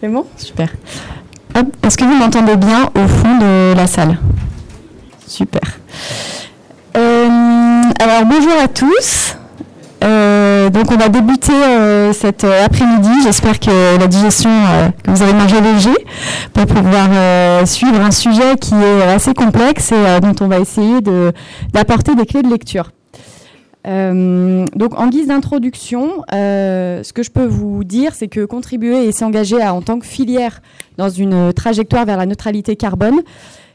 C'est bon? Super. Est-ce que vous m'entendez bien au fond de la salle? Super. Euh, alors bonjour à tous. Euh, donc on va débuter euh, cet après-midi. J'espère que la digestion, que vous avez mangé léger pour pouvoir suivre un sujet qui est assez complexe et dont on va essayer d'apporter des clés de lecture. Euh, donc, en guise d'introduction, euh, ce que je peux vous dire, c'est que contribuer et s'engager en tant que filière dans une trajectoire vers la neutralité carbone,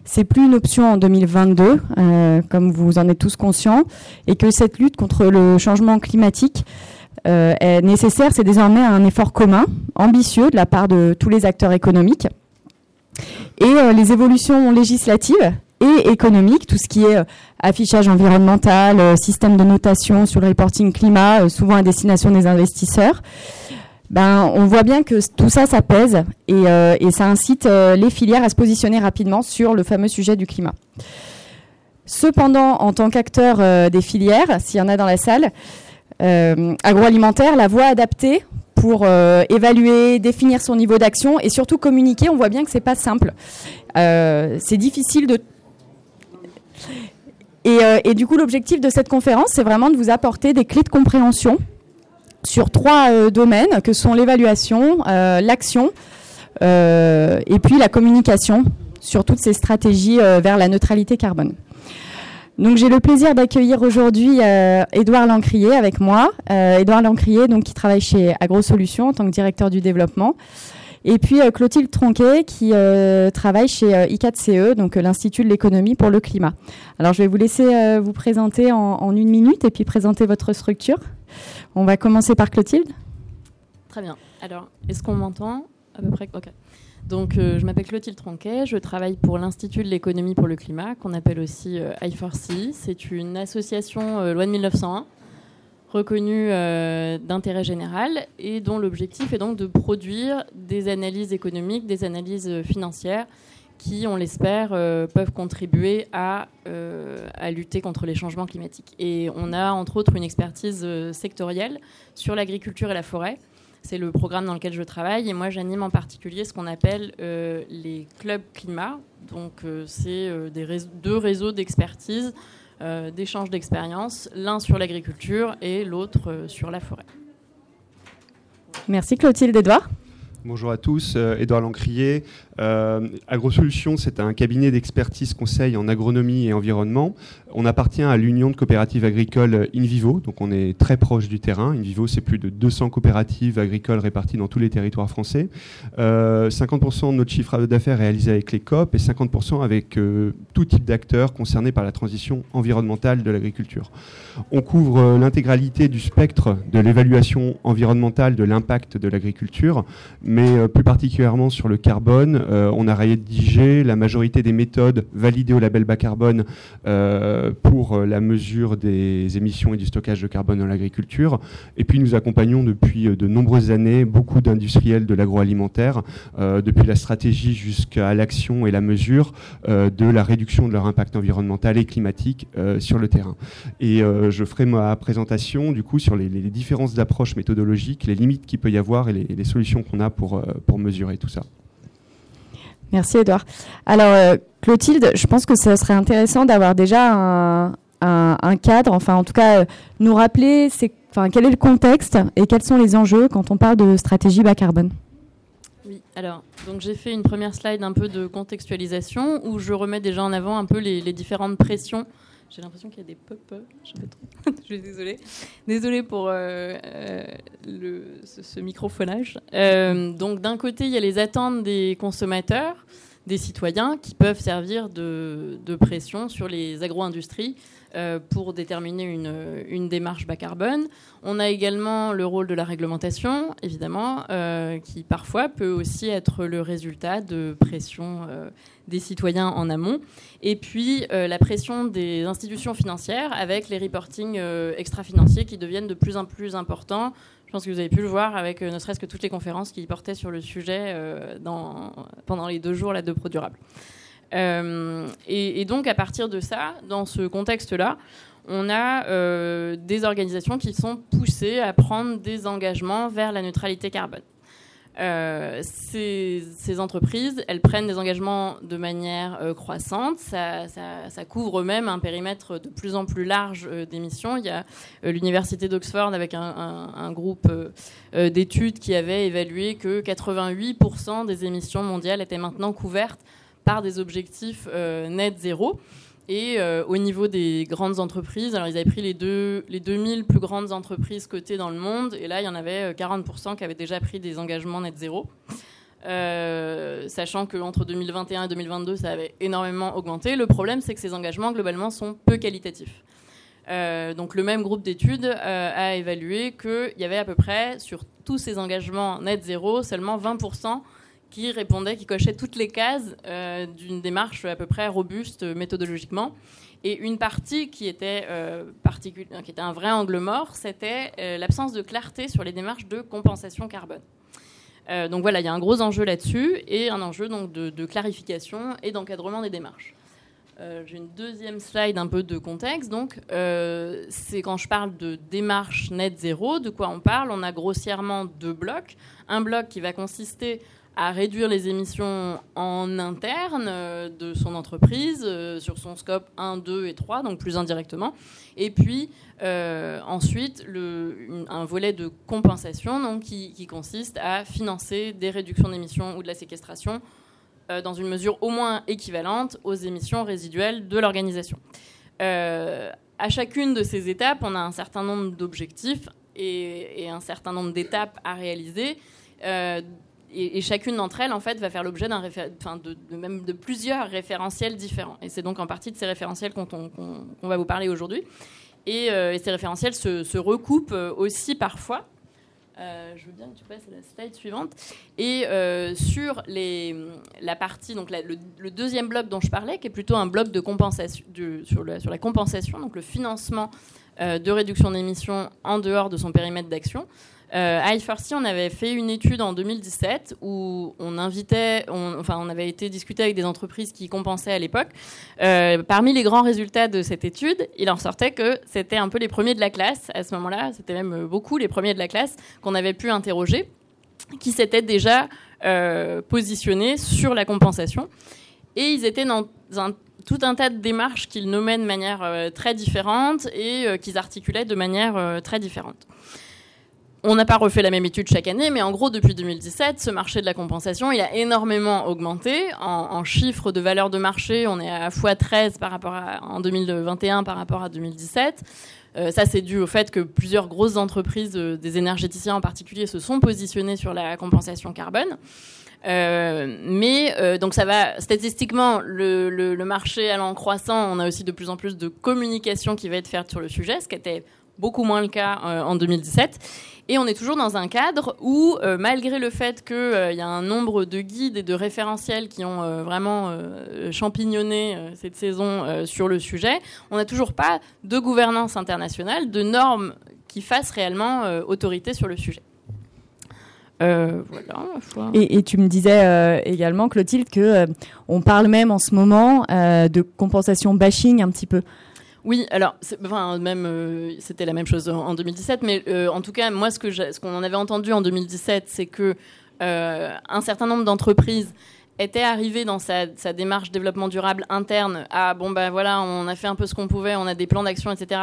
c'est plus une option en 2022, euh, comme vous en êtes tous conscients, et que cette lutte contre le changement climatique est nécessaire. C'est désormais un effort commun, ambitieux de la part de tous les acteurs économiques. Et les évolutions législatives et économiques, tout ce qui est affichage environnemental, euh, système de notation sur le reporting climat, euh, souvent à destination des investisseurs. Ben, on voit bien que tout ça, ça pèse et, euh, ça incite les filières à se positionner rapidement sur le fameux sujet du climat. Cependant, en tant qu'acteur des filières, s'il y en a dans la salle, agroalimentaire, la voie adaptée pour évaluer, définir son niveau d'action et surtout communiquer, on voit bien que c'est pas simple. c'est difficile de euh, et, du coup, l'objectif de cette conférence, c'est vraiment de vous apporter des clés de compréhension sur trois euh, domaines que sont l'évaluation, euh, l'action et puis la communication sur toutes ces stratégies vers la neutralité carbone. Donc j'ai le plaisir d'accueillir aujourd'hui Édouard Lancrier avec moi. Édouard Lancrier, donc qui travaille chez AgroSolutions en tant que directeur du développement. Et puis euh, Clotilde Tronquet qui euh, travaille chez I4CE, donc euh, l'Institut de l'économie pour le climat. Alors je vais vous laisser vous présenter en, une minute et puis présenter votre structure. On va commencer par Clotilde. Très bien. Alors, est-ce qu'on m'entend à peu près? Ok. Donc, je m'appelle Clotilde Tronquet, je travaille pour l'Institut de l'économie pour le climat, qu'on appelle aussi I4C. C'est une association loi de 1901 reconnue euh, d'intérêt général et dont l'objectif est donc de produire des analyses économiques, des analyses euh, financières qui, on l'espère, euh, peuvent contribuer à, à, lutter contre les changements climatiques. Et on a entre autres une expertise sectorielle sur l'agriculture et la forêt. C'est le programme dans lequel je travaille et moi j'anime en particulier ce qu'on appelle les clubs climat. Donc c'est deux réseaux d'expertise euh, d'échanges d'expériences, l'un sur l'agriculture et l'autre euh, sur la forêt. Merci Clotilde Edouard. Bonjour à tous, Edouard euh, Lancrier. Euh, AgroSolutions, c'est un cabinet d'expertise conseil en agronomie et environnement. On appartient à l'Union de coopératives agricoles InVivo, donc on est très proche du terrain. InVivo, c'est plus de 200 coopératives agricoles réparties dans tous les territoires français. 50% de notre chiffre d'affaires réalisé avec les COP et 50% avec tout type d'acteurs concernés par la transition environnementale de l'agriculture. On couvre l'intégralité du spectre de l'évaluation environnementale de l'impact de l'agriculture, mais euh, plus particulièrement sur le carbone. Euh, on a rédigé la majorité des méthodes validées au label bas carbone euh, pour la mesure des émissions et du stockage de carbone dans l'agriculture. Et puis nous accompagnons depuis de nombreuses années beaucoup d'industriels de l'agroalimentaire, depuis la stratégie jusqu'à l'action et la mesure de la réduction de leur impact environnemental et climatique sur le terrain. Et je ferai ma présentation du coup sur les, différences d'approche méthodologique, les limites qu'il peut y avoir et les solutions qu'on a pour euh, pour, mesurer tout ça. Merci Edouard. Alors euh, Clotilde, je pense que ce serait intéressant d'avoir déjà un, cadre, enfin en tout cas euh, nous rappeler enfin, quel est le contexte et quels sont les enjeux quand on parle de stratégie bas carbone. Oui, alors donc j'ai fait une première slide un peu de contextualisation où je remets déjà en avant un peu les différentes pressions j'ai l'impression qu'il y a des pop Je, je suis désolée. Désolée pour euh, euh, le, ce, microphonage. Euh, donc, d'un côté, il y a les attentes des consommateurs, des citoyens, qui peuvent servir de, pression sur les agro-industries euh, pour déterminer une, démarche bas carbone. On a également le rôle de la réglementation, évidemment, euh, qui parfois peut aussi être le résultat de pression euh, des citoyens en amont. Et puis la pression des institutions financières avec les reportings extra-financiers qui deviennent de plus en plus importants. Je pense que vous avez pu le voir avec ne serait-ce que toutes les conférences qui portaient sur le sujet dans, pendant les deux jours là, de Pro Durable. Euh, et, donc, à partir de ça, dans ce contexte-là, on a euh, des organisations qui sont poussées à prendre des engagements vers la neutralité carbone. Euh, ces, entreprises, elles prennent des engagements de manière euh, croissante. Ça, couvre même un périmètre de plus en plus large euh, d'émissions. Il y a l'université d'Oxford avec un, groupe d'études qui avait évalué que 88% des émissions mondiales étaient maintenant couvertes par des objectifs net zéro. Et au niveau des grandes entreprises, alors ils avaient pris les, deux, les 2000 plus grandes entreprises cotées dans le monde, et là il y en avait 40% qui avaient déjà pris des engagements net zéro. Euh, sachant qu'entre 2021 et 2022, ça avait énormément augmenté. Le problème, c'est que ces engagements, globalement, sont peu qualitatifs. Euh, donc le même groupe d'études euh, a évalué qu'il y avait à peu près, sur tous ces engagements net zéro, seulement 20% qui répondaient, qui cochaient toutes les cases d'une démarche à peu près robuste méthodologiquement. Et une partie qui était, qui était un vrai angle mort, c'était l'absence de clarté sur les démarches de compensation carbone. Euh, donc voilà, il y a un gros enjeu là-dessus et un enjeu donc de, clarification et d'encadrement des démarches. Euh, j'ai une deuxième slide un peu de contexte. Donc, euh, c'est quand je parle de démarche net zéro, de quoi on parle? On a grossièrement deux blocs. Un bloc qui va consister à réduire les émissions en interne euh, de son entreprise euh, sur son scope 1, 2 et 3, donc plus indirectement. Et puis euh, ensuite, un volet de compensation donc, qui, consiste à financer des réductions d'émissions ou de la séquestration dans une mesure au moins équivalente aux émissions résiduelles de l'organisation. à chacune de ces étapes, on a un certain nombre d'objectifs et, et, un certain nombre d'étapes à réaliser et, chacune d'entre elles, en fait, va faire l'objet de, même de plusieurs référentiels différents. Et c'est donc en partie de ces référentiels qu'on va vous parler aujourd'hui. Et, euh, ces référentiels se, recoupent euh, aussi parfois. Euh, je veux bien que tu passes à la slide suivante. Et sur les, la partie, donc le, deuxième bloc dont je parlais, qui est plutôt un bloc de compensation, sur, sur, la compensation, donc le financement de réduction d'émissions en dehors de son périmètre d'action. Euh, à I4C, on avait fait une étude en 2017 où on invitait, enfin, on avait été discuter avec des entreprises qui compensaient à l'époque. Euh, parmi les grands résultats de cette étude, il en sortait que c'était un peu les premiers de la classe à ce moment-là, c'était même beaucoup les premiers de la classe qu'on avait pu interroger, qui s'étaient déjà euh, positionnés sur la compensation. Et ils étaient dans tout un tas de démarches qu'ils nommaient de manière euh, très différente et qu'ils articulaient de manière très différente. On n'a pas refait la même étude chaque année, mais en gros, depuis 2017, ce marché de la compensation, il a énormément augmenté. En, chiffres de valeur de marché, on est à x13 par rapport en 2021 par rapport à 2017. Euh, ça, c'est dû au fait que plusieurs grosses entreprises, euh, des énergéticiens en particulier, se sont positionnées sur la compensation carbone. Euh, mais donc ça va statistiquement le, le, marché allant croissant, on a aussi de plus en plus de communication qui va être faite sur le sujet, ce qui était beaucoup moins le cas en 2017. Et on est toujours dans un cadre où, euh, malgré le fait qu'il euh, y a un nombre de guides et de référentiels qui ont euh, vraiment champignonné cette saison sur le sujet, on n'a toujours pas de gouvernance internationale, de normes qui fassent réellement autorité sur le sujet. voilà, et, tu me disais également, Clotilde, que on parle même en ce moment de compensation bashing un petit peu. Oui, alors, même, euh, c'était la même chose en, 2017, mais euh, en tout cas, moi, ce qu'on ce qu'on en avait entendu en 2017, c'est que euh, un certain nombre d'entreprises étaient arrivées dans sa, démarche développement durable interne à bon ben voilà, on a fait un peu ce qu'on pouvait, on a des plans d'action, etc.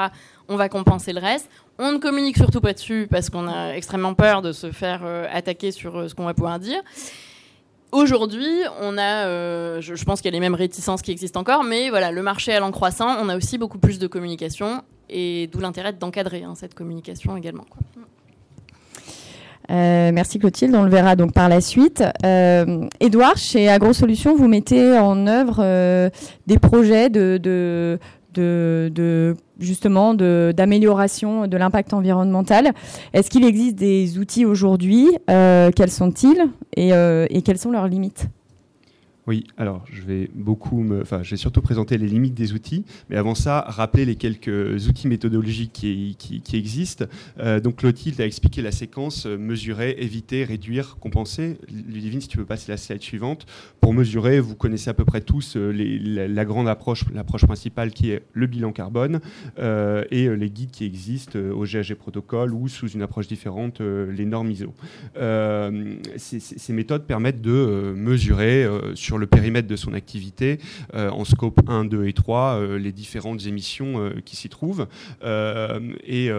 On va compenser le reste. On ne communique surtout pas dessus parce qu'on a extrêmement peur de se faire attaquer sur ce qu'on va pouvoir dire. Aujourd'hui, on a, euh, je, pense qu'il y a les mêmes réticences qui existent encore, mais voilà, le marché allant croissant, on a aussi beaucoup plus de communication, et d'où l'intérêt d'encadrer hein, cette communication également. Euh, merci Clotilde, on le verra donc par la suite. Euh, Edouard, chez AgroSolutions, vous mettez en œuvre des projets de, justement d'amélioration de, l'impact environnemental. Est-ce qu'il existe des outils aujourd'hui euh, Quels sont-ils euh, et, quelles sont leurs limites? Oui, alors je vais beaucoup enfin, je vais surtout présenter les limites des outils, mais avant ça, rappeler les quelques outils méthodologiques qui, existent. Euh, donc Clotilde a expliqué la séquence euh, mesurer, éviter, réduire, compenser. Ludivine, si tu veux passer la slide suivante, pour mesurer, vous connaissez à peu près tous euh, la, grande approche, l'approche principale qui est le bilan carbone et les guides qui existent au GAG protocole ou sous une approche différente, les normes ISO. Ces, ces, méthodes permettent de mesurer sur sur le périmètre de son activité, euh, en scope 1, 2 et 3, euh, les différentes émissions euh, qui s'y trouvent. et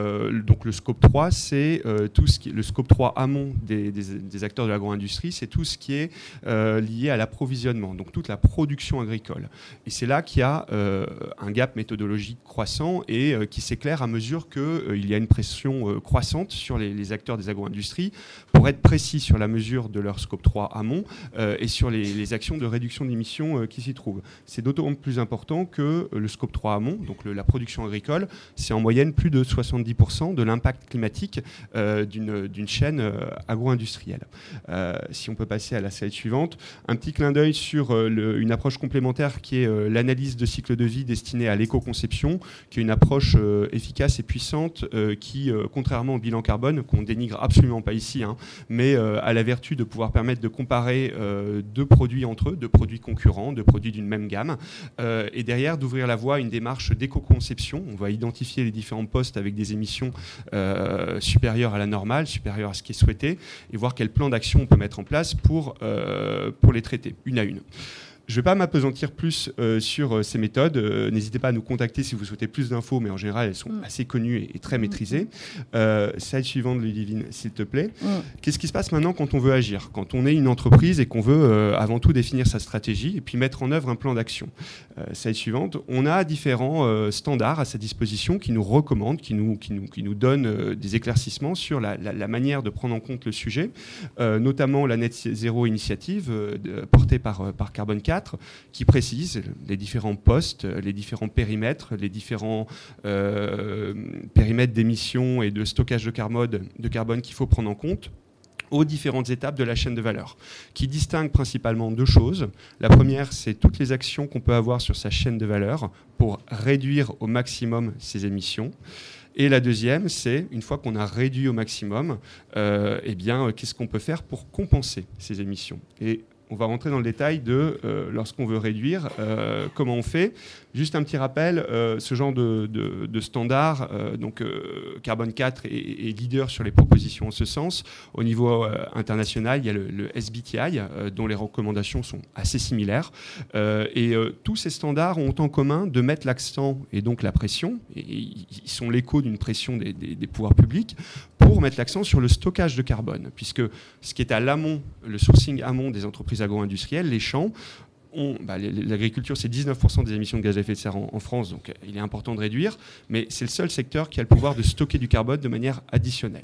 donc le scope 3, c'est tout ce qui le scope 3 amont des, acteurs de l'agro-industrie, c'est tout ce qui est lié à l'approvisionnement, donc toute la production agricole. Et c'est là qu'il y a un gap méthodologique croissant et qui s'éclaire à mesure qu'il y a une pression croissante sur les, les acteurs des agro-industries pour être précis sur la mesure de leur scope 3 amont et sur les, les actions de de réduction d'émissions euh, qui s'y trouvent. C'est d'autant plus important que euh, le scope 3 amont, donc la production agricole, c'est en moyenne plus de 70% de l'impact climatique euh, d'une chaîne agro-industrielle. si on peut passer à la slide suivante, un petit clin d'œil sur une approche complémentaire qui est l'analyse de cycle de vie destinée à l'éco-conception, qui est une approche efficace et puissante qui, contrairement au bilan carbone, qu'on dénigre absolument pas ici, hein, mais a la vertu de pouvoir permettre de comparer deux produits entre eux de produits concurrents, de produits d'une même gamme, euh, et derrière d'ouvrir la voie à une démarche d'éco-conception. On va identifier les différents postes avec des émissions euh, supérieures à la normale, supérieures à ce qui est souhaité, et voir quel plan d'action on peut mettre en place pour, euh, pour les traiter une à une. Je ne vais pas m'apesantir plus euh, sur euh, ces méthodes. Euh, n'hésitez pas à nous contacter si vous souhaitez plus d'infos, mais en général, elles sont mm. assez connues et, très mm. maîtrisées. slide suivante, Ludivine, s'il te plaît. Mm. Qu'est-ce qui se passe maintenant quand on veut agir? Quand on est une entreprise et qu'on veut avant tout définir sa stratégie et puis mettre en œuvre un plan d'action? slide suivante. On a différents standards à sa disposition qui nous recommandent, qui nous, qui nous, qui nous donnent des éclaircissements sur la, la, manière de prendre en compte le sujet, notamment la Net Zero Initiative portée par, par Carbon 4 qui précise les différents postes, les différents périmètres, les différents euh, périmètres d'émissions et de stockage de carbone, qu'il faut prendre en compte aux différentes étapes de la chaîne de valeur, qui distingue principalement deux choses. La première, c'est toutes les actions qu'on peut avoir sur sa chaîne de valeur pour réduire au maximum ses émissions. Et la deuxième, c'est une fois qu'on a réduit au maximum, euh, eh bien, qu'est-ce qu'on peut faire pour compenser ces émissions? On va rentrer dans le détail de euh, lorsqu'on veut réduire, euh, comment on fait. Juste un petit rappel, euh, ce genre de, standard, donc Carbone 4 est, leader sur les propositions en ce sens. Au niveau international, il y a le, SBTI, dont les recommandations sont assez similaires. et tous ces standards ont en commun de mettre l'accent et donc la pression, et ils sont l'écho d'une pression des, des pouvoirs publics, pour mettre l'accent sur le stockage de carbone, puisque ce qui est à l'amont, le sourcing amont des entreprises agro-industrielles, les champs, bah, l'agriculture, c'est 19% des émissions de gaz à effet de serre en, France, donc euh, il est important de réduire, mais c'est le seul secteur qui a le pouvoir de stocker du carbone de manière additionnelle.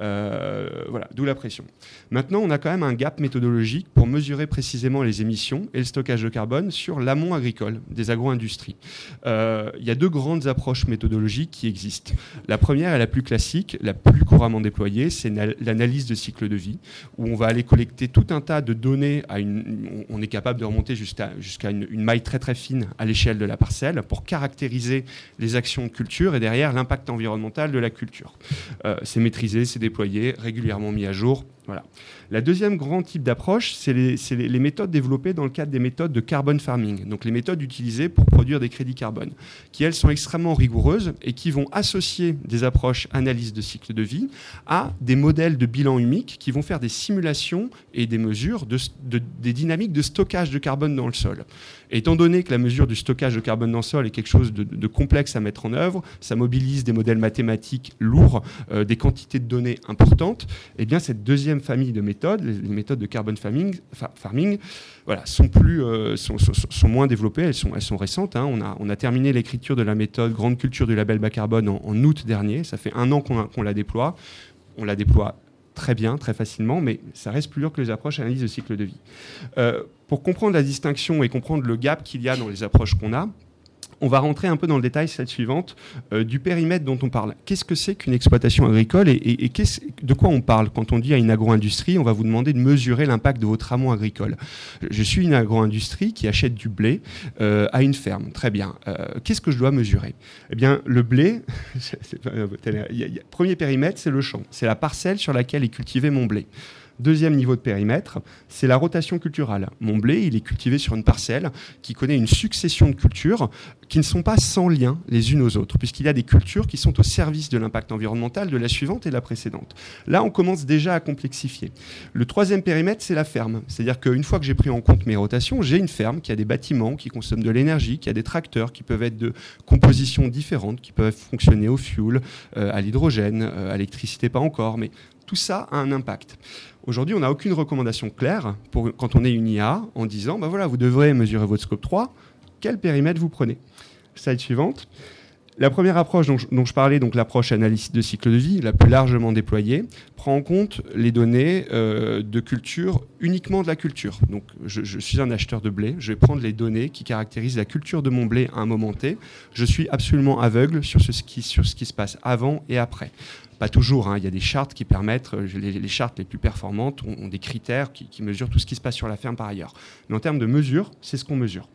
Euh, voilà, d'où la pression. Maintenant, on a quand même un gap méthodologique pour mesurer précisément les émissions et le stockage de carbone sur l'amont agricole des agro-industries. Euh, il y a deux grandes approches méthodologiques qui existent. La première est la plus classique, la plus couramment déployée, c'est l'analyse de cycle de vie, où on va aller collecter tout un tas de données. À une, on est capable de remonter jusqu'à jusqu'à une, maille très très fine à l'échelle de la parcelle pour caractériser les actions de culture et derrière l'impact environnemental de la culture. Euh, c'est maîtrisé, c'est déployé, régulièrement mis à jour. Voilà. La deuxième grand type d'approche, c'est les, méthodes développées dans le cadre des méthodes de carbon farming, donc les méthodes utilisées pour produire des crédits carbone, qui elles sont extrêmement rigoureuses et qui vont associer des approches analyse de cycle de vie à des modèles de bilan humique qui vont faire des simulations et des mesures des dynamiques de stockage de carbone dans le sol. étant donné que la mesure du stockage de carbone dans le sol est quelque chose de, complexe à mettre en œuvre, ça mobilise des modèles mathématiques lourds, euh, des quantités de données importantes, et eh bien cette deuxième famille de méthodes, les, méthodes de carbon farming, voilà, sont, plus, euh, sont, sont, moins développées, elles sont, elles sont récentes. Hein. On, a, on a terminé l'écriture de la méthode Grande Culture du label bas carbone en, août dernier. Ça fait un an qu'on la déploie. On la déploie très bien, très facilement, mais ça reste plus dur que les approches analyse de cycle de vie. Euh, pour comprendre la distinction et comprendre le gap qu'il y a dans les approches qu'on a, on va rentrer un peu dans le détail, cette suivante, euh, du périmètre dont on parle. Qu'est-ce que c'est qu'une exploitation agricole et, de quoi on parle Quand on dit à une agro-industrie, on va vous demander de mesurer l'impact de votre amont agricole? Je suis une agro-industrie qui achète du blé euh, à une ferme. Très bien. Euh, qu'est-ce que je dois mesurer? Eh bien, le blé, premier périmètre, c'est le champ. C'est la parcelle sur laquelle est cultivé mon blé. Deuxième niveau de périmètre, c'est la rotation culturelle. Mon blé, il est cultivé sur une parcelle qui connaît une succession de cultures qui ne sont pas sans lien les unes aux autres, puisqu'il y a des cultures qui sont au service de l'impact environnemental de la suivante et de la précédente. Là, on commence déjà à complexifier. Le troisième périmètre, c'est la ferme. C'est-à-dire qu'une fois que j'ai pris en compte mes rotations, j'ai une ferme qui a des bâtiments qui consomment de l'énergie, qui a des tracteurs qui peuvent être de compositions différentes, qui peuvent fonctionner au fuel, euh, à l'hydrogène, euh, à l'électricité pas encore, mais tout ça a un impact. Aujourd'hui, on n'a aucune recommandation claire pour, quand on est une IA en disant, bah voilà, vous devrez mesurer votre scope 3, quel périmètre vous prenez? Slide suivante. La première approche dont je, parlais, donc l'approche analyse de cycle de vie, la plus largement déployée, prend en compte les données euh, de culture, uniquement de la culture. Donc je, suis un acheteur de blé, je vais prendre les données qui caractérisent la culture de mon blé à un moment T. Je suis absolument aveugle sur ce qui se passe avant et après. Pas toujours, hein. il y a des chartes qui permettent, euh, les, chartes les plus performantes ont, des critères qui, mesurent tout ce qui se passe sur la ferme par ailleurs. Mais en termes de mesure, c'est ce qu'on mesure.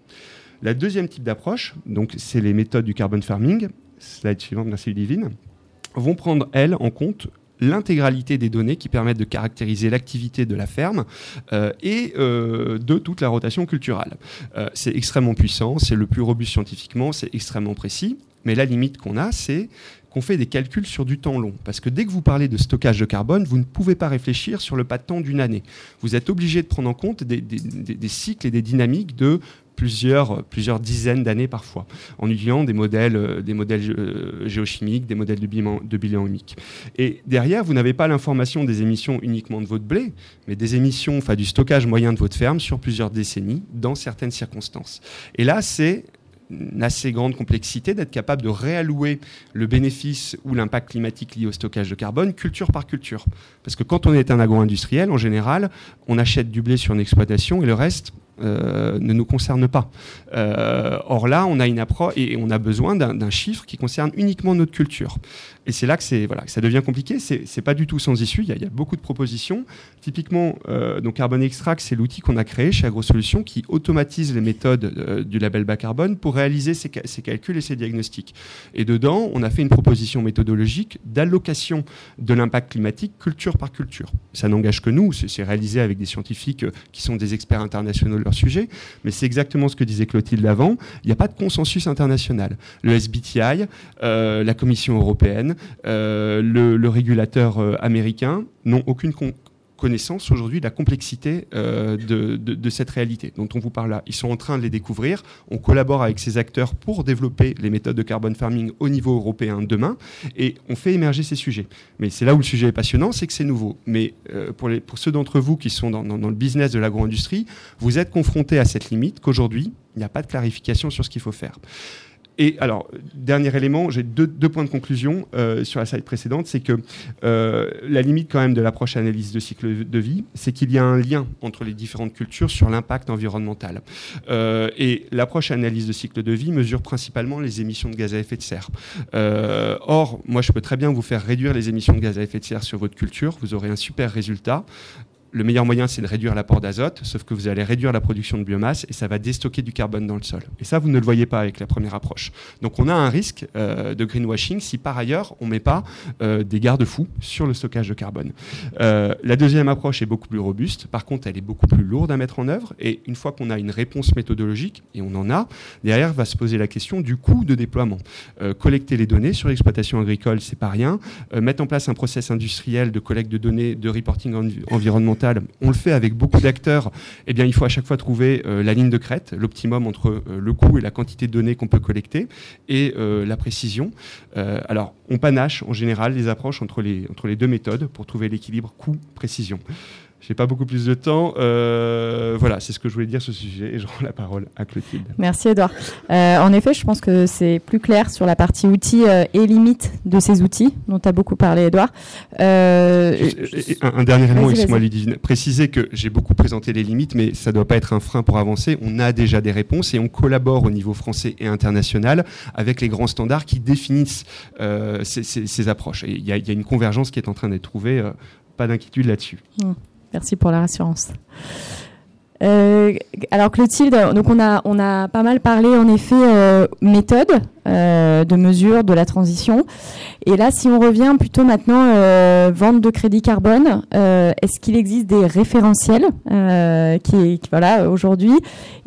La deuxième type d'approche, donc c'est les méthodes du carbon farming, slide suivante, merci Ludivine, vont prendre, elles, en compte l'intégralité des données qui permettent de caractériser l'activité de la ferme euh, et euh, de toute la rotation culturelle. c'est extrêmement puissant, c'est le plus robuste scientifiquement, c'est extrêmement précis, mais la limite qu'on a, c'est qu'on fait des calculs sur du temps long. Parce que dès que vous parlez de stockage de carbone, vous ne pouvez pas réfléchir sur le pas de temps d'une année. Vous êtes obligé de prendre en compte des, cycles et des dynamiques de plusieurs, dizaines d'années parfois, en utilisant des modèles, euh, euh, géochimiques, des modèles de bilan, de. Et derrière, vous n'avez pas l'information des émissions uniquement de votre blé, mais des émissions, enfin du stockage moyen de votre ferme sur plusieurs décennies, dans certaines circonstances. Et là, c'est assez grande complexité d'être capable de réallouer le bénéfice ou l'impact climatique lié au stockage de carbone culture par culture. Parce que quand on est un agro-industriel, en général, on achète du blé sur une exploitation et le reste, euh, ne nous concerne pas. Euh, or là, on a une et on a besoin d'un chiffre qui concerne uniquement notre culture. Et c'est là que, ça devient compliqué. C'est, pas du tout sans issue. Il y, a, beaucoup de propositions. Typiquement, euh, donc Carbon Extract, c'est l'outil qu'on a créé chez AgroSolutions qui automatise les méthodes du label bas carbone pour réaliser ces, calculs et ces diagnostics. Et dedans, on a fait une proposition méthodologique d'allocation de l'impact climatique culture par culture. Ça n'engage que nous. C'est, réalisé avec des scientifiques qui sont des experts internationaux leur sujet, mais c'est exactement ce que disait Clotilde avant. Il n'y a pas de consensus international. Le SBTI, euh, la Commission européenne, euh, le, régulateur euh, américain n'ont aucune connaissance aujourd'hui de la complexité euh, de, cette réalité dont on vous parle là. Ils sont en train de les découvrir. On collabore avec ces acteurs pour développer les méthodes de carbone farming au niveau européen demain et on fait émerger ces sujets. Mais c'est là où le sujet est passionnant, c'est que c'est nouveau. Mais pour, ceux d'entre vous qui sont dans le business de l'agro-industrie, vous êtes confrontés à cette limite qu'aujourd'hui, il n'y a pas de clarification sur ce qu'il faut faire. Et alors, dernier élément, j'ai deux, points de conclusion euh, sur la slide précédente, c'est que euh, la limite quand même de l'approche analyse de cycle de vie, c'est qu'il y a un lien entre les différentes cultures sur l'impact environnemental. Euh, et l'approche analyse de cycle de vie mesure principalement les émissions de gaz à effet de serre. or, moi, je peux très bien vous faire réduire les émissions de gaz à effet de serre sur votre culture, vous aurez un super résultat le meilleur moyen, c'est de réduire l'apport d'azote, sauf que vous allez réduire la production de biomasse et ça va déstocker du carbone dans le sol. Et ça, vous ne le voyez pas avec la première approche. Donc on a un risque euh, de greenwashing si par ailleurs on ne met pas euh, des garde-fous sur le stockage de carbone. Euh, la deuxième approche est beaucoup plus robuste. Par contre, elle est beaucoup plus lourde à mettre en œuvre. Et une fois qu'on a une réponse méthodologique, et on en a, derrière va se poser la question du coût de déploiement. collecter les données sur l'exploitation agricole, c'est pas rien. mettre en place un process industriel de collecte de données, de reporting environnemental on le fait avec beaucoup d'acteurs, eh bien, il faut à chaque fois trouver euh, la ligne de crête, l'optimum entre euh, le coût et la quantité de données qu'on peut collecter et euh, la précision. alors, on panache en général les approches entre les, entre les deux méthodes pour trouver l'équilibre coût-précision. J'ai pas beaucoup plus de temps. Euh, voilà, c'est ce que je voulais dire sur ce sujet et je rends la parole à Clotilde. Merci Edouard. Euh, en effet, je pense que c'est plus clair sur la partie outils euh, et limites de ces outils dont tu as beaucoup parlé Edouard. un, dernier élément, excuse-moi Ludivine, préciser que j'ai beaucoup présenté les limites, mais ça ne doit pas être un frein pour avancer. On a déjà des réponses et on collabore au niveau français et international avec les grands standards qui définissent ces, approches. Il y, a une convergence qui est en train d'être trouvée. pas d'inquiétude là-dessus. Mmh. Merci pour la rassurance. Euh, alors Clotilde, donc on a, on a pas mal parlé en effet euh, méthode euh, de mesure de la transition. Et là, si on revient plutôt maintenant vente de crédit carbone, est-ce qu'il existe des référentiels qui, voilà aujourd'hui?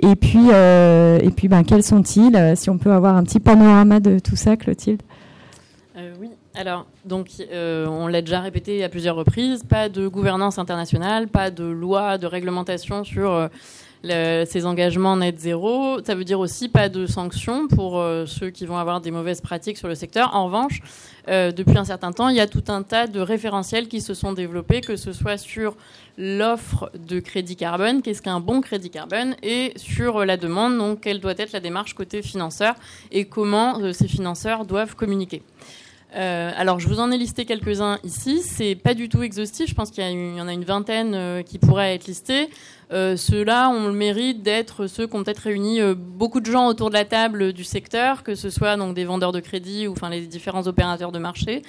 Et puis, et puis ben, quels sont-ils? Si on peut avoir un petit panorama de tout ça, Clotilde. oui. Alors, donc, euh, on l'a déjà répété à plusieurs reprises, pas de gouvernance internationale, pas de loi, de réglementation sur euh, ces engagements net zéro. Ça veut dire aussi pas de sanctions pour euh, ceux qui vont avoir des mauvaises pratiques sur le secteur. En revanche, depuis un certain temps, il y a tout un tas de référentiels qui se sont développés, que ce soit sur l'offre de crédit carbone, qu'est-ce qu'un bon crédit carbone, et sur la demande, donc quelle doit être la démarche côté financeur et comment ces financeurs doivent communiquer. Euh, alors, je vous en ai listé quelques-uns ici. C'est pas du tout exhaustif. Je pense qu'il y, en a une vingtaine euh, qui pourraient être listés. Euh, Ceux-là ont le mérite d'être ceux qui ont peut-être réuni euh, beaucoup de gens autour de la table du secteur, que ce soit donc des vendeurs de crédit ou enfin les différents opérateurs de marché.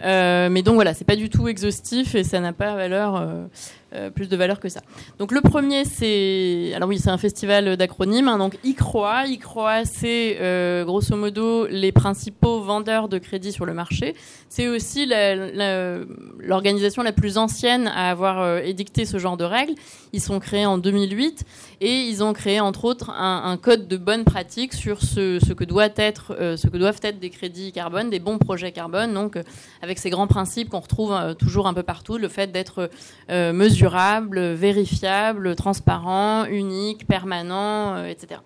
mais donc voilà, c'est pas du tout exhaustif et ça n'a pas valeur euh, plus de valeur que ça. Donc le premier, c'est alors oui, c'est un festival d'acronymes. Hein, donc ICROA, ICROA, c'est euh, grosso modo les principaux vendeurs de crédit sur le marché. C'est aussi l'organisation la, plus ancienne à avoir euh, édicté ce genre de règles. Ils sont créés en 2008 et ils ont créé entre autres un, code de bonne pratique sur ce, ce que doit être, ce que doivent être des crédits carbone, des bons projets carbone. Donc avec ces grands principes qu'on retrouve toujours un peu partout, le fait d'être mesuré durable, vérifiable, transparent, unique, permanent, euh, etc.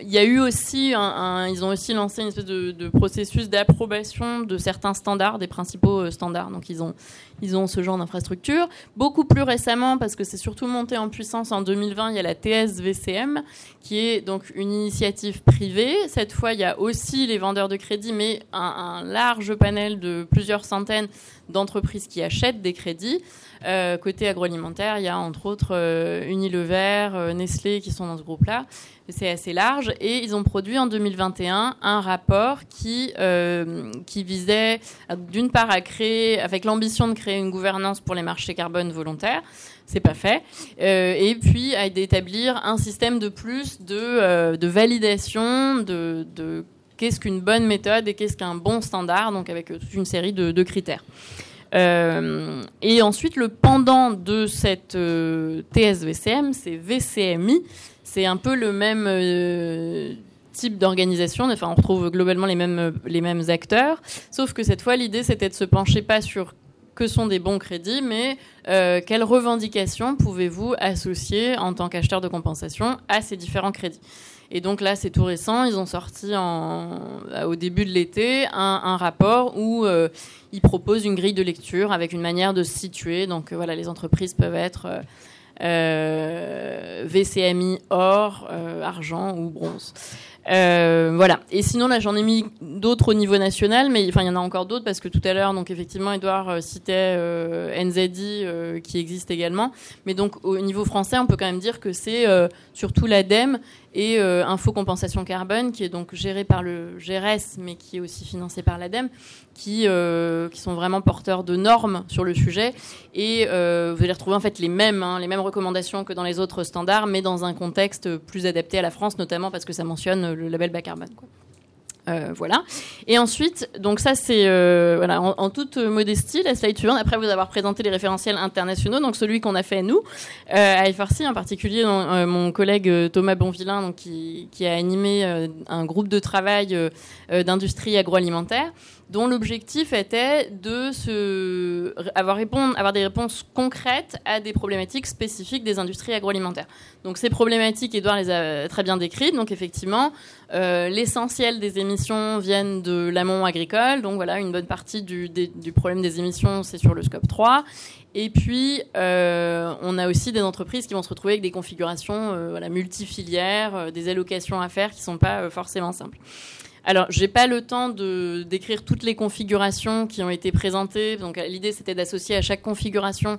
Il y a eu aussi, ils ont aussi lancé une espèce de, processus d'approbation de certains standards, des principaux euh, standards. Donc ils ont, ils ont ce genre d'infrastructure. Beaucoup plus récemment, parce que c'est surtout monté en puissance en 2020, il y a la TSVCM, qui est donc une initiative privée. Cette fois, il y a aussi les vendeurs de crédit, mais un large panel de plusieurs centaines d'entreprises qui achètent des crédits. Euh, côté agroalimentaire, il y a entre autres euh, Unilever, Nestlé qui sont dans ce groupe-là. C'est assez large. Et ils ont produit en 2021 un rapport qui, qui visait d'une part à créer, avec l'ambition de créer une gouvernance pour les marchés carbone volontaires. C'est pas fait. et puis à d'établir un système de plus de, de validation de, de qu'est-ce qu'une bonne méthode et qu'est-ce qu'un bon standard, donc avec toute une série de, critères. Euh, et ensuite, le pendant de cette euh, TSVCM, c'est VCMI. C'est un peu le même euh, type d'organisation. Enfin, on retrouve globalement les mêmes, les mêmes acteurs. Sauf que cette fois, l'idée, c'était de se pencher pas sur que sont des bons crédits, mais quelles revendications pouvez-vous associer en tant qu'acheteur de compensation à ces différents crédits? Et donc là, c'est tout récent. Ils ont sorti au début de l'été un, rapport où euh, ils proposent une grille de lecture avec une manière de se situer. Donc euh, voilà, les entreprises peuvent être euh, VCMI or, argent ou bronze. Euh, voilà. Et sinon, là, j'en ai mis d'autres au niveau national, mais enfin, il y en a encore d'autres parce que tout à l'heure, donc effectivement, Edouard euh, citait euh, NZI qui existe également. Mais donc, au niveau français, on peut quand même dire que c'est surtout l'ADEME et Info Compensation Carbone, qui est donc géré par le GRS, mais qui est aussi financé par l'ADEME, qui, qui sont vraiment porteurs de normes sur le sujet. Et vous allez retrouver en fait les mêmes, hein, les mêmes recommandations que dans les autres standards, mais dans un contexte plus adapté à la France, notamment parce que ça mentionne le label bas carbone. Euh, voilà. Et ensuite, donc ça c'est euh, en, toute modestie la slide suivante. Après vous avoir présenté les référentiels internationaux, donc celui qu'on a fait nous euh, à FRC en particulier, mon collègue Thomas Bonvillain, donc qui, qui a animé un groupe de travail d'industrie agroalimentaire dont l'objectif était de se avoir, répondre, avoir des réponses concrètes à des problématiques spécifiques des industries agroalimentaires. Donc ces problématiques, Edouard les a très bien décrites. Donc effectivement, euh, l'essentiel des émissions viennent de l'amont agricole. Donc voilà, une bonne partie du, du problème des émissions, c'est sur le scope 3. Et puis, on a aussi des entreprises qui vont se retrouver avec des configurations voilà, multifilières, des allocations à faire qui ne sont pas forcément simples. Alors, j'ai pas le temps de décrire toutes les configurations qui ont été présentées. Donc, l'idée c'était d'associer à chaque configuration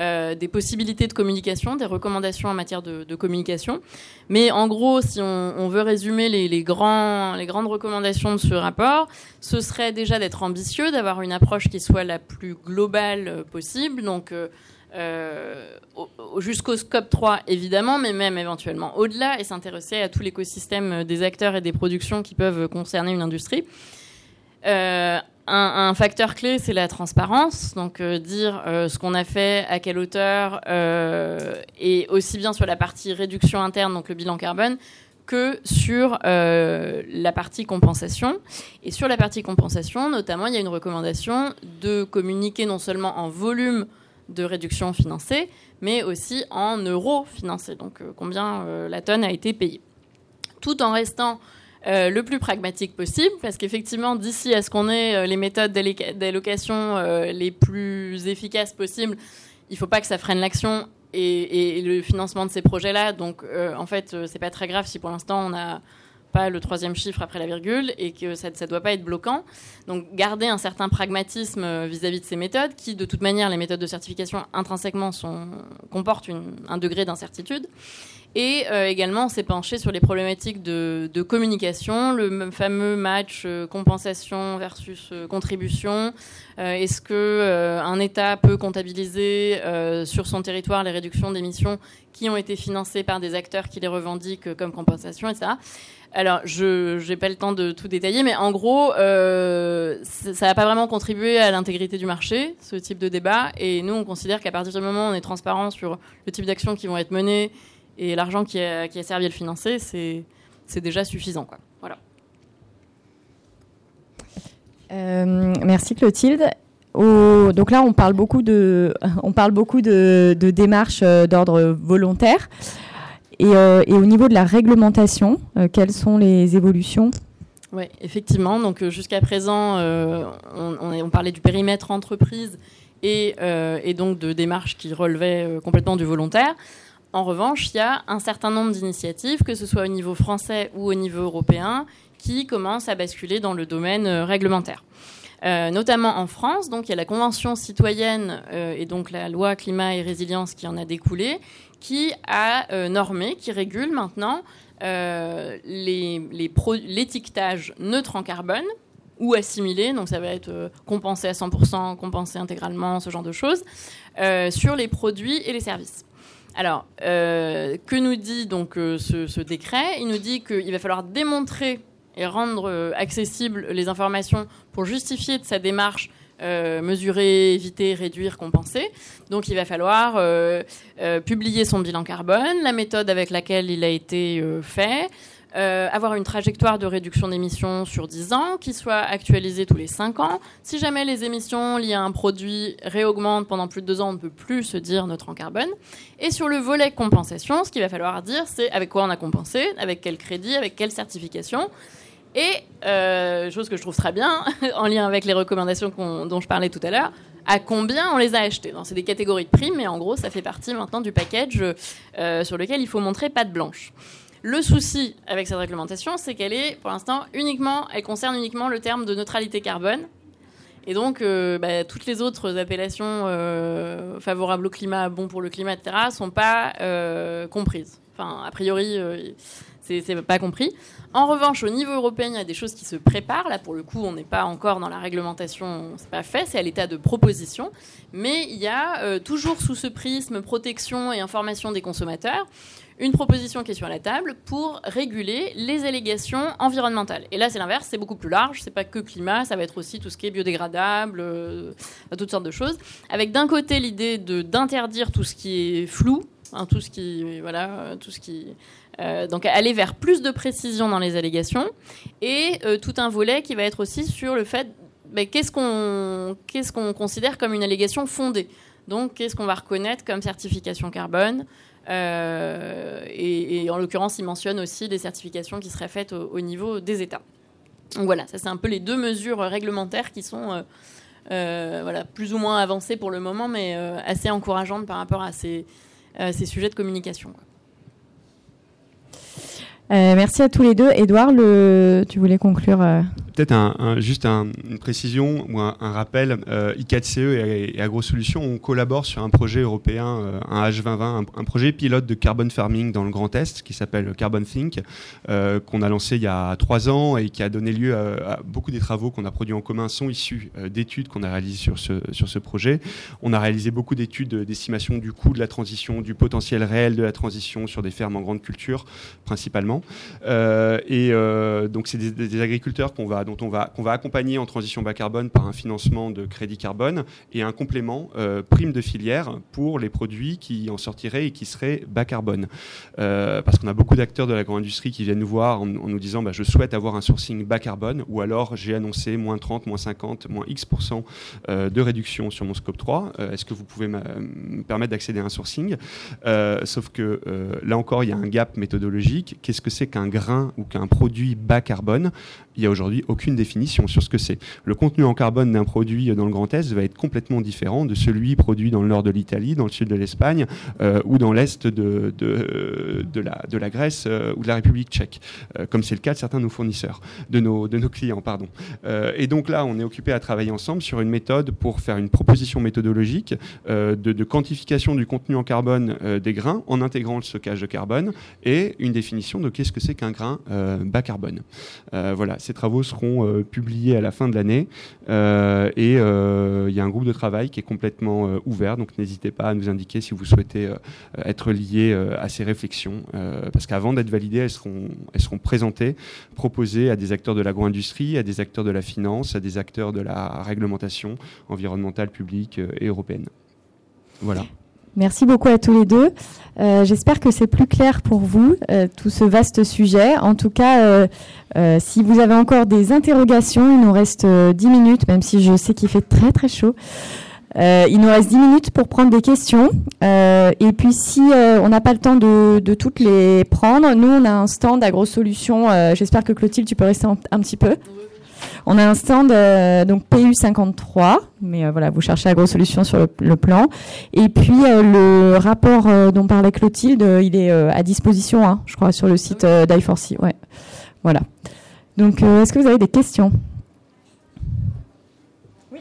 euh, des possibilités de communication, des recommandations en matière de, communication. Mais en gros, si on, veut résumer les, grandes recommandations de ce rapport, ce serait déjà d'être ambitieux, d'avoir une approche qui soit la plus globale possible. Donc, euh, euh, jusqu'au scope 3 évidemment, mais même éventuellement au-delà, et s'intéresser à tout l'écosystème des acteurs et des productions qui peuvent concerner une industrie. Euh, un, facteur clé, c'est la transparence, donc euh, dire ce qu'on a fait, à quelle hauteur, et aussi bien sur la partie réduction interne, donc le bilan carbone, que sur la partie compensation. Et sur la partie compensation, notamment, il y a une recommandation de communiquer non seulement en volume de réduction financée, mais aussi en euros financés, donc euh, combien euh, la tonne a été payée. Tout en restant euh, le plus pragmatique possible, parce qu'effectivement, d'ici à ce qu'on ait les méthodes d'allocation les plus efficaces possibles, il ne faut pas que ça freine l'action et, le financement de ces projets-là. Donc, en fait, c'est pas très grave si pour l'instant on a pas le troisième chiffre après la virgule et que ça ne doit pas être bloquant. Donc garder un certain pragmatisme euh, vis-à-vis de ces méthodes, qui de toute manière, les méthodes de certification intrinsèquement sont, comportent un degré d'incertitude. Et euh, également, on s'est penché sur les problématiques de, communication, le fameux match euh, compensation versus contribution. Est-ce que un État peut comptabiliser sur son territoire les réductions d'émissions qui ont été financées par des acteurs qui les revendiquent comme compensation, etc. Alors, je n'ai pas le temps de tout détailler, mais en gros, euh, ça n'a pas vraiment contribué à l'intégrité du marché, ce type de débat. Et nous, on considère qu'à partir du moment où on est transparent sur le type d'actions qui vont être menées et l'argent qui a, servi à le financer, c'est déjà suffisant. Voilà. Euh, merci Clotilde. donc là, on parle beaucoup de, on parle beaucoup de démarches euh, d'ordre volontaire. Euh, et, au niveau de la réglementation, euh, quelles sont les évolutions oui, effectivement. Donc euh, jusqu'à présent, on, parlait du périmètre entreprise et, donc de démarches qui relevaient complètement du volontaire. En revanche, il y a un certain nombre d'initiatives, que ce soit au niveau français ou au niveau européen, qui commencent à basculer dans le domaine réglementaire. notamment en France. Donc, il y a la Convention citoyenne et donc la loi climat et résilience qui en a découlé, qui a euh, normé, qui régule maintenant euh, l'étiquetage neutre en carbone ou assimilé, donc ça va être euh, compensé à 100%, compensé intégralement, ce genre de choses, sur les produits et les services. Alors, que nous dit donc ce, ce, décret? Il nous dit qu'il va falloir démontrer et rendre accessibles les informations pour justifier de sa démarche euh, mesurer, éviter, réduire, compenser. Donc il va falloir euh, euh, publier son bilan carbone, la méthode avec laquelle il a été fait, avoir une trajectoire de réduction d'émissions sur 10 ans qui soit actualisée tous les 5 ans. Si jamais les émissions liées à un produit réaugmentent pendant plus de 2 ans, on ne peut plus se dire neutre en carbone. Et sur le volet compensation, ce qu'il va falloir dire, c'est avec quoi on a compensé, avec quel crédit, avec quelle certification. Et, euh, chose que je trouve très bien, en lien avec les recommandations dont je parlais tout à l'heure, à combien on les a achetés. C'est des catégories de prix, mais en gros, ça fait partie maintenant du package euh, sur lequel il faut montrer patte blanche. Le souci avec cette réglementation, c'est qu'elle est, pour l'instant, uniquement, elle concerne uniquement le terme de neutralité carbone. Et donc, euh, bah, toutes les autres appellations favorables au climat, bon pour le climat, etc., sont pas comprises. Enfin, a priori, c'est pas compris. En revanche, au niveau européen, il y a des choses qui se préparent. Là, pour le coup, on n'est pas encore dans la réglementation, c'est pas fait, c'est à l'état de proposition. Mais il y a euh, toujours sous ce prisme protection et information des consommateurs une proposition qui est sur la table pour réguler les allégations environnementales. Et là, c'est l'inverse, c'est beaucoup plus large. C'est pas que climat, ça va être aussi tout ce qui est biodégradable, euh, toutes sortes de choses. Avec d'un côté l'idée d'interdire tout ce qui est flou, hein, tout ce qui voilà, tout ce qui euh, donc aller vers plus de précision dans les allégations et euh, tout un volet qui va être aussi sur le fait qu'est-ce qu'on qu'est-ce qu'on considère comme une allégation fondée? Donc qu'est-ce qu'on va reconnaître comme certification carbone? Euh, et, en l'occurrence, il mentionne aussi des certifications qui seraient faites au, niveau des États. Donc voilà, ça c'est un peu les deux mesures réglementaires qui sont voilà, plus ou moins avancée pour le moment, mais assez encourageante par rapport à ces, ces sujets de communication. Merci à tous les deux. Edouard, tu voulais conclure Peut-être un, juste une précision ou un, rappel. Euh, I4CE et, et AgroSolutions, on collabore sur un projet européen, euh, un H2020, un, projet pilote de carbon farming dans le Grand Est qui s'appelle Carbon Think, euh, qu'on a lancé il y a trois ans et qui a donné lieu à, beaucoup des travaux qu'on a produits en commun sont issus d'études qu'on a réalisées sur ce, sur ce projet. On a réalisé beaucoup d'études d'estimation du coût de la transition, du potentiel réel de la transition sur des fermes en grande culture principalement. Et donc c'est des, agriculteurs qu'on va dont on va, accompagner en transition bas carbone par un financement de crédit carbone et un complément euh, prime de filière pour les produits qui en sortiraient et qui seraient bas carbone. Euh, parce qu'on a beaucoup d'acteurs de la grande industrie qui viennent nous voir en, nous disant bah, je souhaite avoir un sourcing bas carbone ou alors j'ai annoncé moins 30, moins 50, moins X% euh, de réduction sur mon scope 3. Est-ce que vous pouvez me permettre d'accéder à un sourcing? Sauf que là encore, il y a un gap méthodologique. Qu'est-ce que c'est qu'un grain ou qu'un produit bas carbone Il y a aujourd'hui aucune définition sur ce que c'est. Le contenu en carbone d'un produit dans le Grand Est va être complètement différent de celui produit dans le nord de l'Italie, dans le sud de l'Espagne euh, ou dans l'est de, de, la, de la Grèce euh, ou de la République tchèque, euh, comme c'est le cas de certains de nos fournisseurs, de nos, de nos clients. Pardon. et donc là, on est occupé à travailler ensemble sur une méthode pour faire une proposition méthodologique de, quantification du contenu en carbone des grains en intégrant le stockage de carbone et une définition de qu'est-ce que c'est qu'un grain bas carbone. voilà, ces travaux seront euh, publiés à la fin de l'année. Euh, et euh, il y a un groupe de travail qui est complètement ouvert, donc n'hésitez pas à nous indiquer si vous souhaitez être lié à ces réflexions, parce qu'avant d'être validées, elles seront, elles seront présentées, proposées à des acteurs de l'agro-industrie, à des acteurs de la finance, à des acteurs de la réglementation environnementale publique et européenne. Voilà. Merci beaucoup à tous les deux. Euh, j'espère que c'est plus clair pour vous, euh, tout ce vaste sujet. En tout cas, euh, si vous avez encore des interrogations, il nous reste 10 minutes, même si je sais qu'il fait très très chaud. il nous reste 10 minutes pour prendre des questions. et puis si on n'a pas le temps de, toutes les prendre, nous on a un stand à Gros Solutions. J'espère que Clotilde, tu peux rester un petit peu. On a un stand euh, donc PU53, mais euh, voilà, vous cherchez la grosse solution sur le, plan. Et puis euh, le rapport dont parlait Clotilde, il est à disposition, hein, je crois, sur le site d'i4c. Ouais, voilà. Donc, est-ce que vous avez des questions? Oui.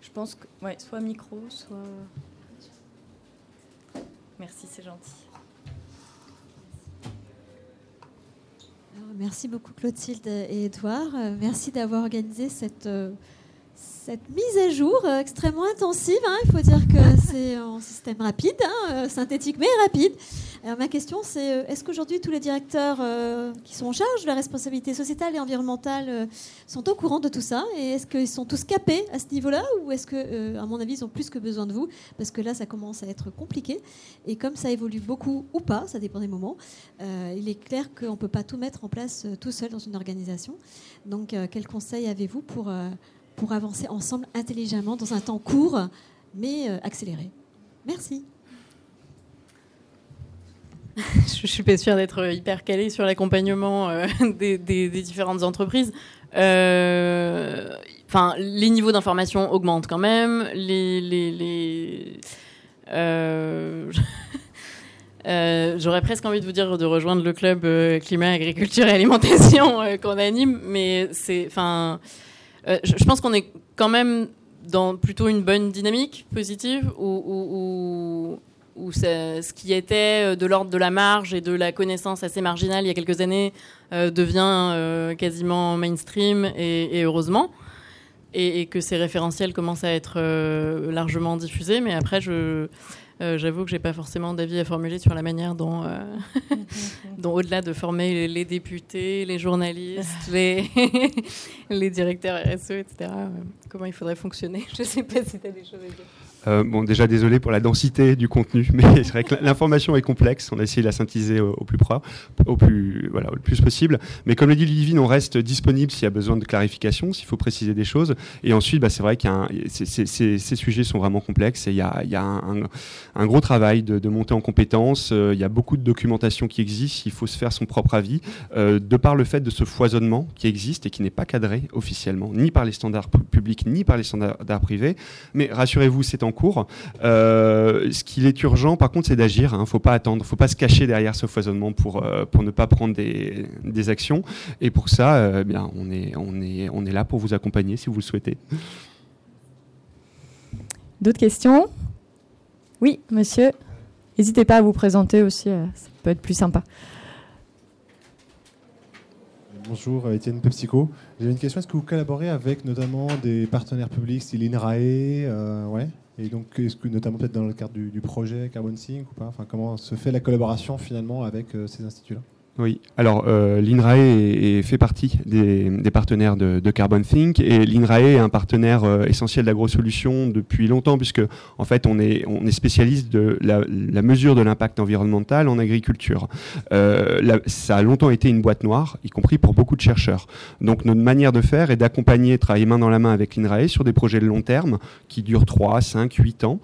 Je pense que, ouais, soit micro, soit. Merci, c'est gentil. Merci beaucoup Clotilde et Edouard. Euh, merci d'avoir organisé cette, euh, mise à jour euh, extrêmement intensive. Hein. Il faut dire que c'est en système rapide, hein, synthétique mais rapide. Ma question c'est est-ce qu'aujourd'hui tous les directeurs qui sont en charge de la responsabilité sociétale et environnementale sont au courant de tout ça? Et est-ce qu'ils sont tous capés à ce niveau-là? Ou est-ce que, à mon avis, ils ont plus que besoin de vous? Parce que là, ça commence à être compliqué. Et comme ça évolue beaucoup ou pas, ça dépend des moments, il est clair qu'on ne peut pas tout mettre en place tout seul dans une organisation. Donc, quel conseil avez-vous pour pour avancer ensemble intelligemment dans un temps court, mais euh, accéléré? Merci. Je suis pas sûre d'être hyper calée sur l'accompagnement euh, des, différentes entreprises. Euh, les niveaux d'information augmentent quand même. Les, les, J'aurais presque envie de vous dire de rejoindre le club climat, agriculture et alimentation qu'on anime, mais c'est, enfin, euh, je, pense qu'on est quand même dans plutôt une bonne dynamique positive ce qui était euh, de l'ordre de la marge et de la connaissance assez marginale il y a quelques années euh, devient quasiment mainstream et, heureusement. Et, et, que ces référentiels commencent à être largement diffusés. Mais après, je, euh, j'avoue que j'ai pas forcément d'avis à formuler sur la manière dont, euh, dont au-delà de former les députés, les journalistes, les, les directeurs RSE, etc., euh, comment il faudrait fonctionner. Je sais pas si tu as des choses à dire. Euh, bon, déjà désolé pour la densité du contenu, mais c'est vrai que l'information est complexe. On a essayé de la synthétiser au, plus propre, au plus, voilà, le plus possible. Mais comme le dit Livine, on reste disponible s'il y a besoin de clarification, s'il faut préciser des choses. Et ensuite, bah, c'est vrai que ces, sujets sont vraiment complexes et il y a, un, gros travail de, de montée en compétences. Euh, il y a beaucoup de documentation qui existe. Il faut se faire son propre avis euh, de par le fait de ce foisonnement qui existe et qui n'est pas cadré officiellement, ni par les standards publics, ni par les standards privés. Mais rassurez-vous, c'est en cours. Euh, ce qu'il est urgent, par contre, c'est d'agir. Il hein. ne faut pas attendre, il ne faut pas se cacher derrière ce foisonnement pour, euh, pour ne pas prendre des, des actions. Et pour ça, euh, bien, on, est, on, est, on est là pour vous accompagner si vous le souhaitez. D'autres questions? Oui, monsieur. N'hésitez pas à vous présenter aussi, ça peut être plus sympa. Bonjour, Étienne Pepsico. J'ai une question. Est-ce que vous collaborez avec notamment des partenaires publics, style INRAE euh, ouais? Et donc, est-ce que notamment peut-être dans le cadre du, projet Carbon Sync ou pas enfin, Comment se fait la collaboration finalement avec euh, ces instituts-là? Oui, alors euh, l'INRAE fait partie des, partenaires de, Carbon Think et l'INRAE est un partenaire euh, essentiel d'AgroSolutions depuis longtemps puisque en fait on est, spécialiste de la, mesure de l'impact environnemental en agriculture. Euh, ça a longtemps été une boîte noire, y compris pour beaucoup de chercheurs. Donc notre manière de faire est d'accompagner, travailler main dans la main avec l'INRAE sur des projets de long terme qui durent 3, 5, 8 ans,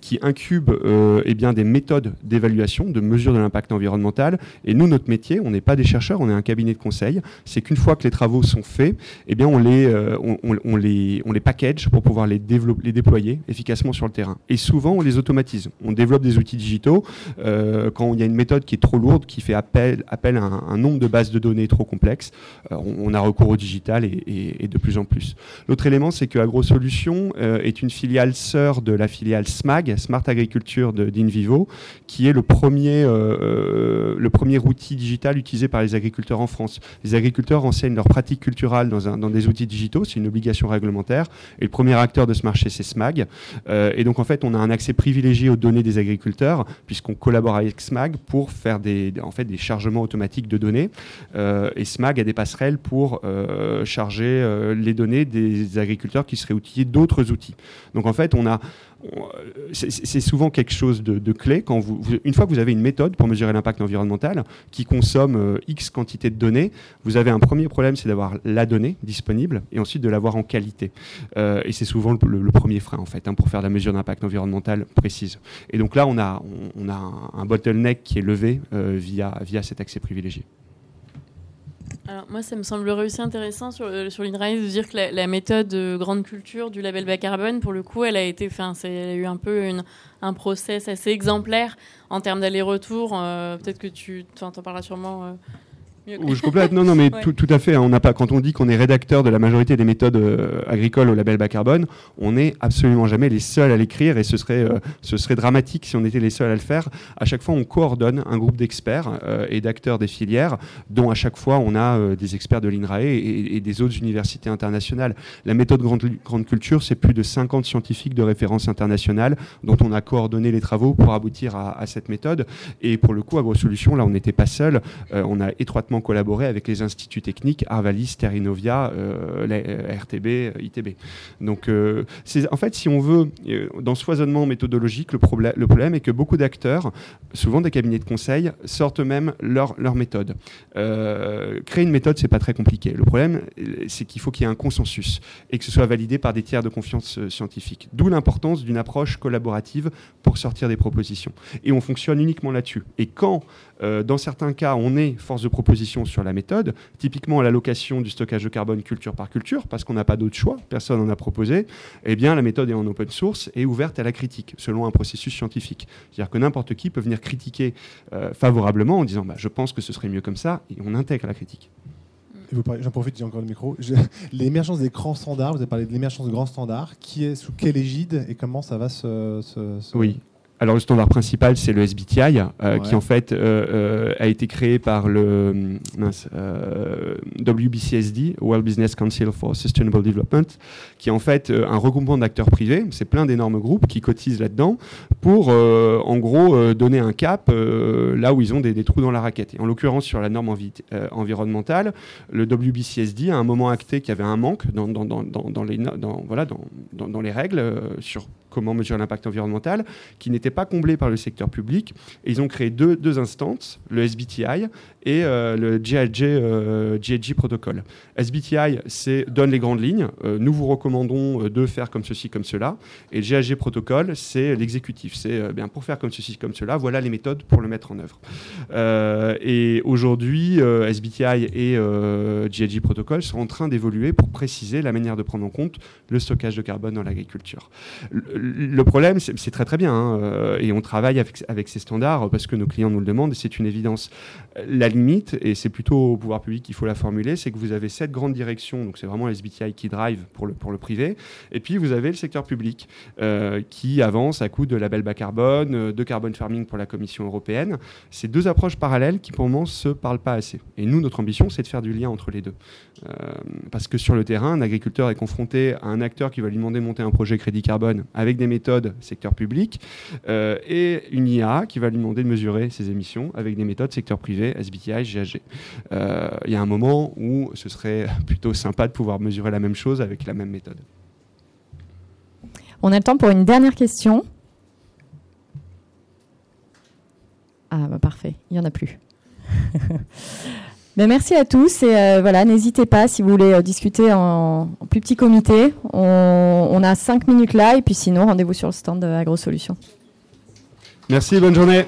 qui incubent eh bien, des méthodes d'évaluation, de mesure de l'impact environnemental. Et nous, notre on n'est pas des chercheurs, on est un cabinet de conseil. C'est qu'une fois que les travaux sont faits, eh bien on les, euh, package pour pouvoir les, déployer efficacement sur le terrain. Et souvent, on les automatise. On développe des outils digitaux euh, quand il y a une méthode qui est trop lourde, qui fait appel, appel à un, nombre de bases de données trop complexes. Euh, on, a recours au digital et, de plus en plus. L'autre élément, c'est que AgroSolutions est une filiale sœur de la filiale SMAG, Smart Agriculture d'Invivo, qui est le premier, le premier outil digital utilisé par les agriculteurs en France. Les agriculteurs enseignent leurs pratiques culturelles dans des outils digitaux, c'est une obligation réglementaire. Et le premier acteur de ce marché, c'est SMAG. Euh, et donc, en fait, on a un accès privilégié aux données des agriculteurs, puisqu'on collabore avec SMAG pour faire des, en fait, des chargements automatiques de données. Euh, et SMAG a des passerelles pour euh, charger les données des agriculteurs qui seraient outillés d'autres outils. Donc, en fait, on a c'est souvent quelque chose de, clé. Quand vous, une fois que vous avez une méthode pour mesurer l'impact environnemental qui consomme euh, X quantité de données, vous avez un premier problème, c'est d'avoir la donnée disponible et ensuite de l'avoir en qualité. Euh, et c'est souvent le, premier frein, en fait, hein, pour faire la mesure d'impact environnemental précise. Et donc là, on a, on, a un, bottleneck qui est levé euh, via, via cet accès privilégié. Alors, moi, ça me semble réussi intéressant sur, euh, sur de dire que la, méthode de grande culture du label bas carbone, pour le coup, elle a été, enfin, c'est eu un peu un process assez exemplaire en termes d'aller-retour. Euh, peut-être que tu en parleras sûrement. Euh, je complète. Non, non, mais tout, tout, à fait. Hein. On n'a pas. Quand on dit qu'on est rédacteur de la majorité des méthodes euh, agricoles au label bas carbone, on n'est absolument jamais les seuls à l'écrire et ce serait, euh, ce serait dramatique si on était les seuls à le faire. À chaque fois, on coordonne un groupe d'experts euh, et d'acteurs des filières, dont à chaque fois on a des experts de l'INRAE et, des autres universités internationales. La méthode grande, grande culture, c'est plus de 50 scientifiques de référence internationale dont on a coordonné les travaux pour aboutir à, à cette méthode. Et pour le coup, AgroSolutions, là, on n'était pas seul. on a étroitement collaborer avec les instituts techniques Arvalis, Terrinovia, euh, euh RTB, euh, ITB. Donc, en fait, si on veut, dans ce foisonnement méthodologique, le, problème, le problème est que beaucoup d'acteurs, souvent des cabinets de conseil, sortent eux-mêmes leur, leur méthode. créer une méthode, c'est pas très compliqué. Le problème, c'est qu'il faut qu'il y ait un consensus et que ce soit validé par des tiers de confiance scientifiques. D'où l'importance d'une approche collaborative pour sortir des propositions. Et on fonctionne uniquement là-dessus. Et quand euh, dans certains cas, on est force de proposition sur la méthode, typiquement l'allocation du stockage de carbone culture par culture, parce qu'on n'a pas d'autre choix, personne n'en a proposé, eh bien la méthode est en open source et ouverte à la critique, selon un processus scientifique. C'est-à-dire que n'importe qui peut venir critiquer euh, favorablement en disant bah, je pense que ce serait mieux comme ça, et on intègre la critique. J'en profite, j'ai encore le micro. L'émergence des grands standards, vous avez parlé de l'émergence de grands standards. Qui est sous quelle égide et comment ça va se. se... Oui, alors le standard principal, c'est le SBTI, euh, qui en fait euh, euh, a été créé par le WBCSD, World Business Council for Sustainable Development, qui est en fait un regroupement d'acteurs privés. C'est plein d'énormes groupes qui cotisent là-dedans pour, en gros, donner un cap là où ils ont des, trous dans la raquette. Et en l'occurrence, sur la norme environnementale, le WBCSD a un moment acté qu'il y avait un manque dans, dans, dans, dans les, voilà, dans, les règles sur comment mesurer l'impact environnemental, qui n'étaient pas comblés par le secteur public. Et ils ont créé deux, deux instances, le SBTI et euh, le GIG, euh, protocole. SBTI donne les grandes lignes. Euh, nous vous recommandons de faire comme ceci, comme cela. Et le GIG protocole, c'est l'exécutif. C'est bien pour faire comme ceci, comme cela. Voilà les méthodes pour le mettre en œuvre. et aujourd'hui, SBTI et GIG protocole sont en train d'évoluer pour préciser la manière de prendre en compte le stockage de carbone dans l'agriculture. Le, problème, c'est très très bien, hein, et on travaille avec, ces standards parce que nos clients nous le demandent, c'est une évidence. La limite, et c'est plutôt au pouvoir public qu'il faut la formuler, c'est que vous avez cette grande direction, donc c'est vraiment SBTI qui drive pour le, pour le privé, et puis vous avez le secteur public euh, qui avance à coup de label bas carbone, euh, de carbone farming pour la Commission européenne. C'est deux approches parallèles qui pour le moment se parlent pas assez. Et nous, notre ambition, c'est de faire du lien entre les deux. Euh, parce que sur le terrain, un agriculteur est confronté à un acteur qui va lui demander de monter un projet crédit carbone avec des méthodes secteur public, et une IA qui va lui demander de mesurer ses émissions avec des méthodes secteur privé, SBTI, GHG. Euh, il y a un moment où ce serait plutôt sympa de pouvoir mesurer la même chose avec la même méthode. On a le temps pour une dernière question. Ah bah parfait, il n'y en a plus. Mais merci à tous et euh, voilà, n'hésitez pas si vous voulez euh, discuter en, plus petit comité. On, a cinq minutes là et puis sinon rendez-vous sur le stand de AgroSolutions. Merci, bonne journée.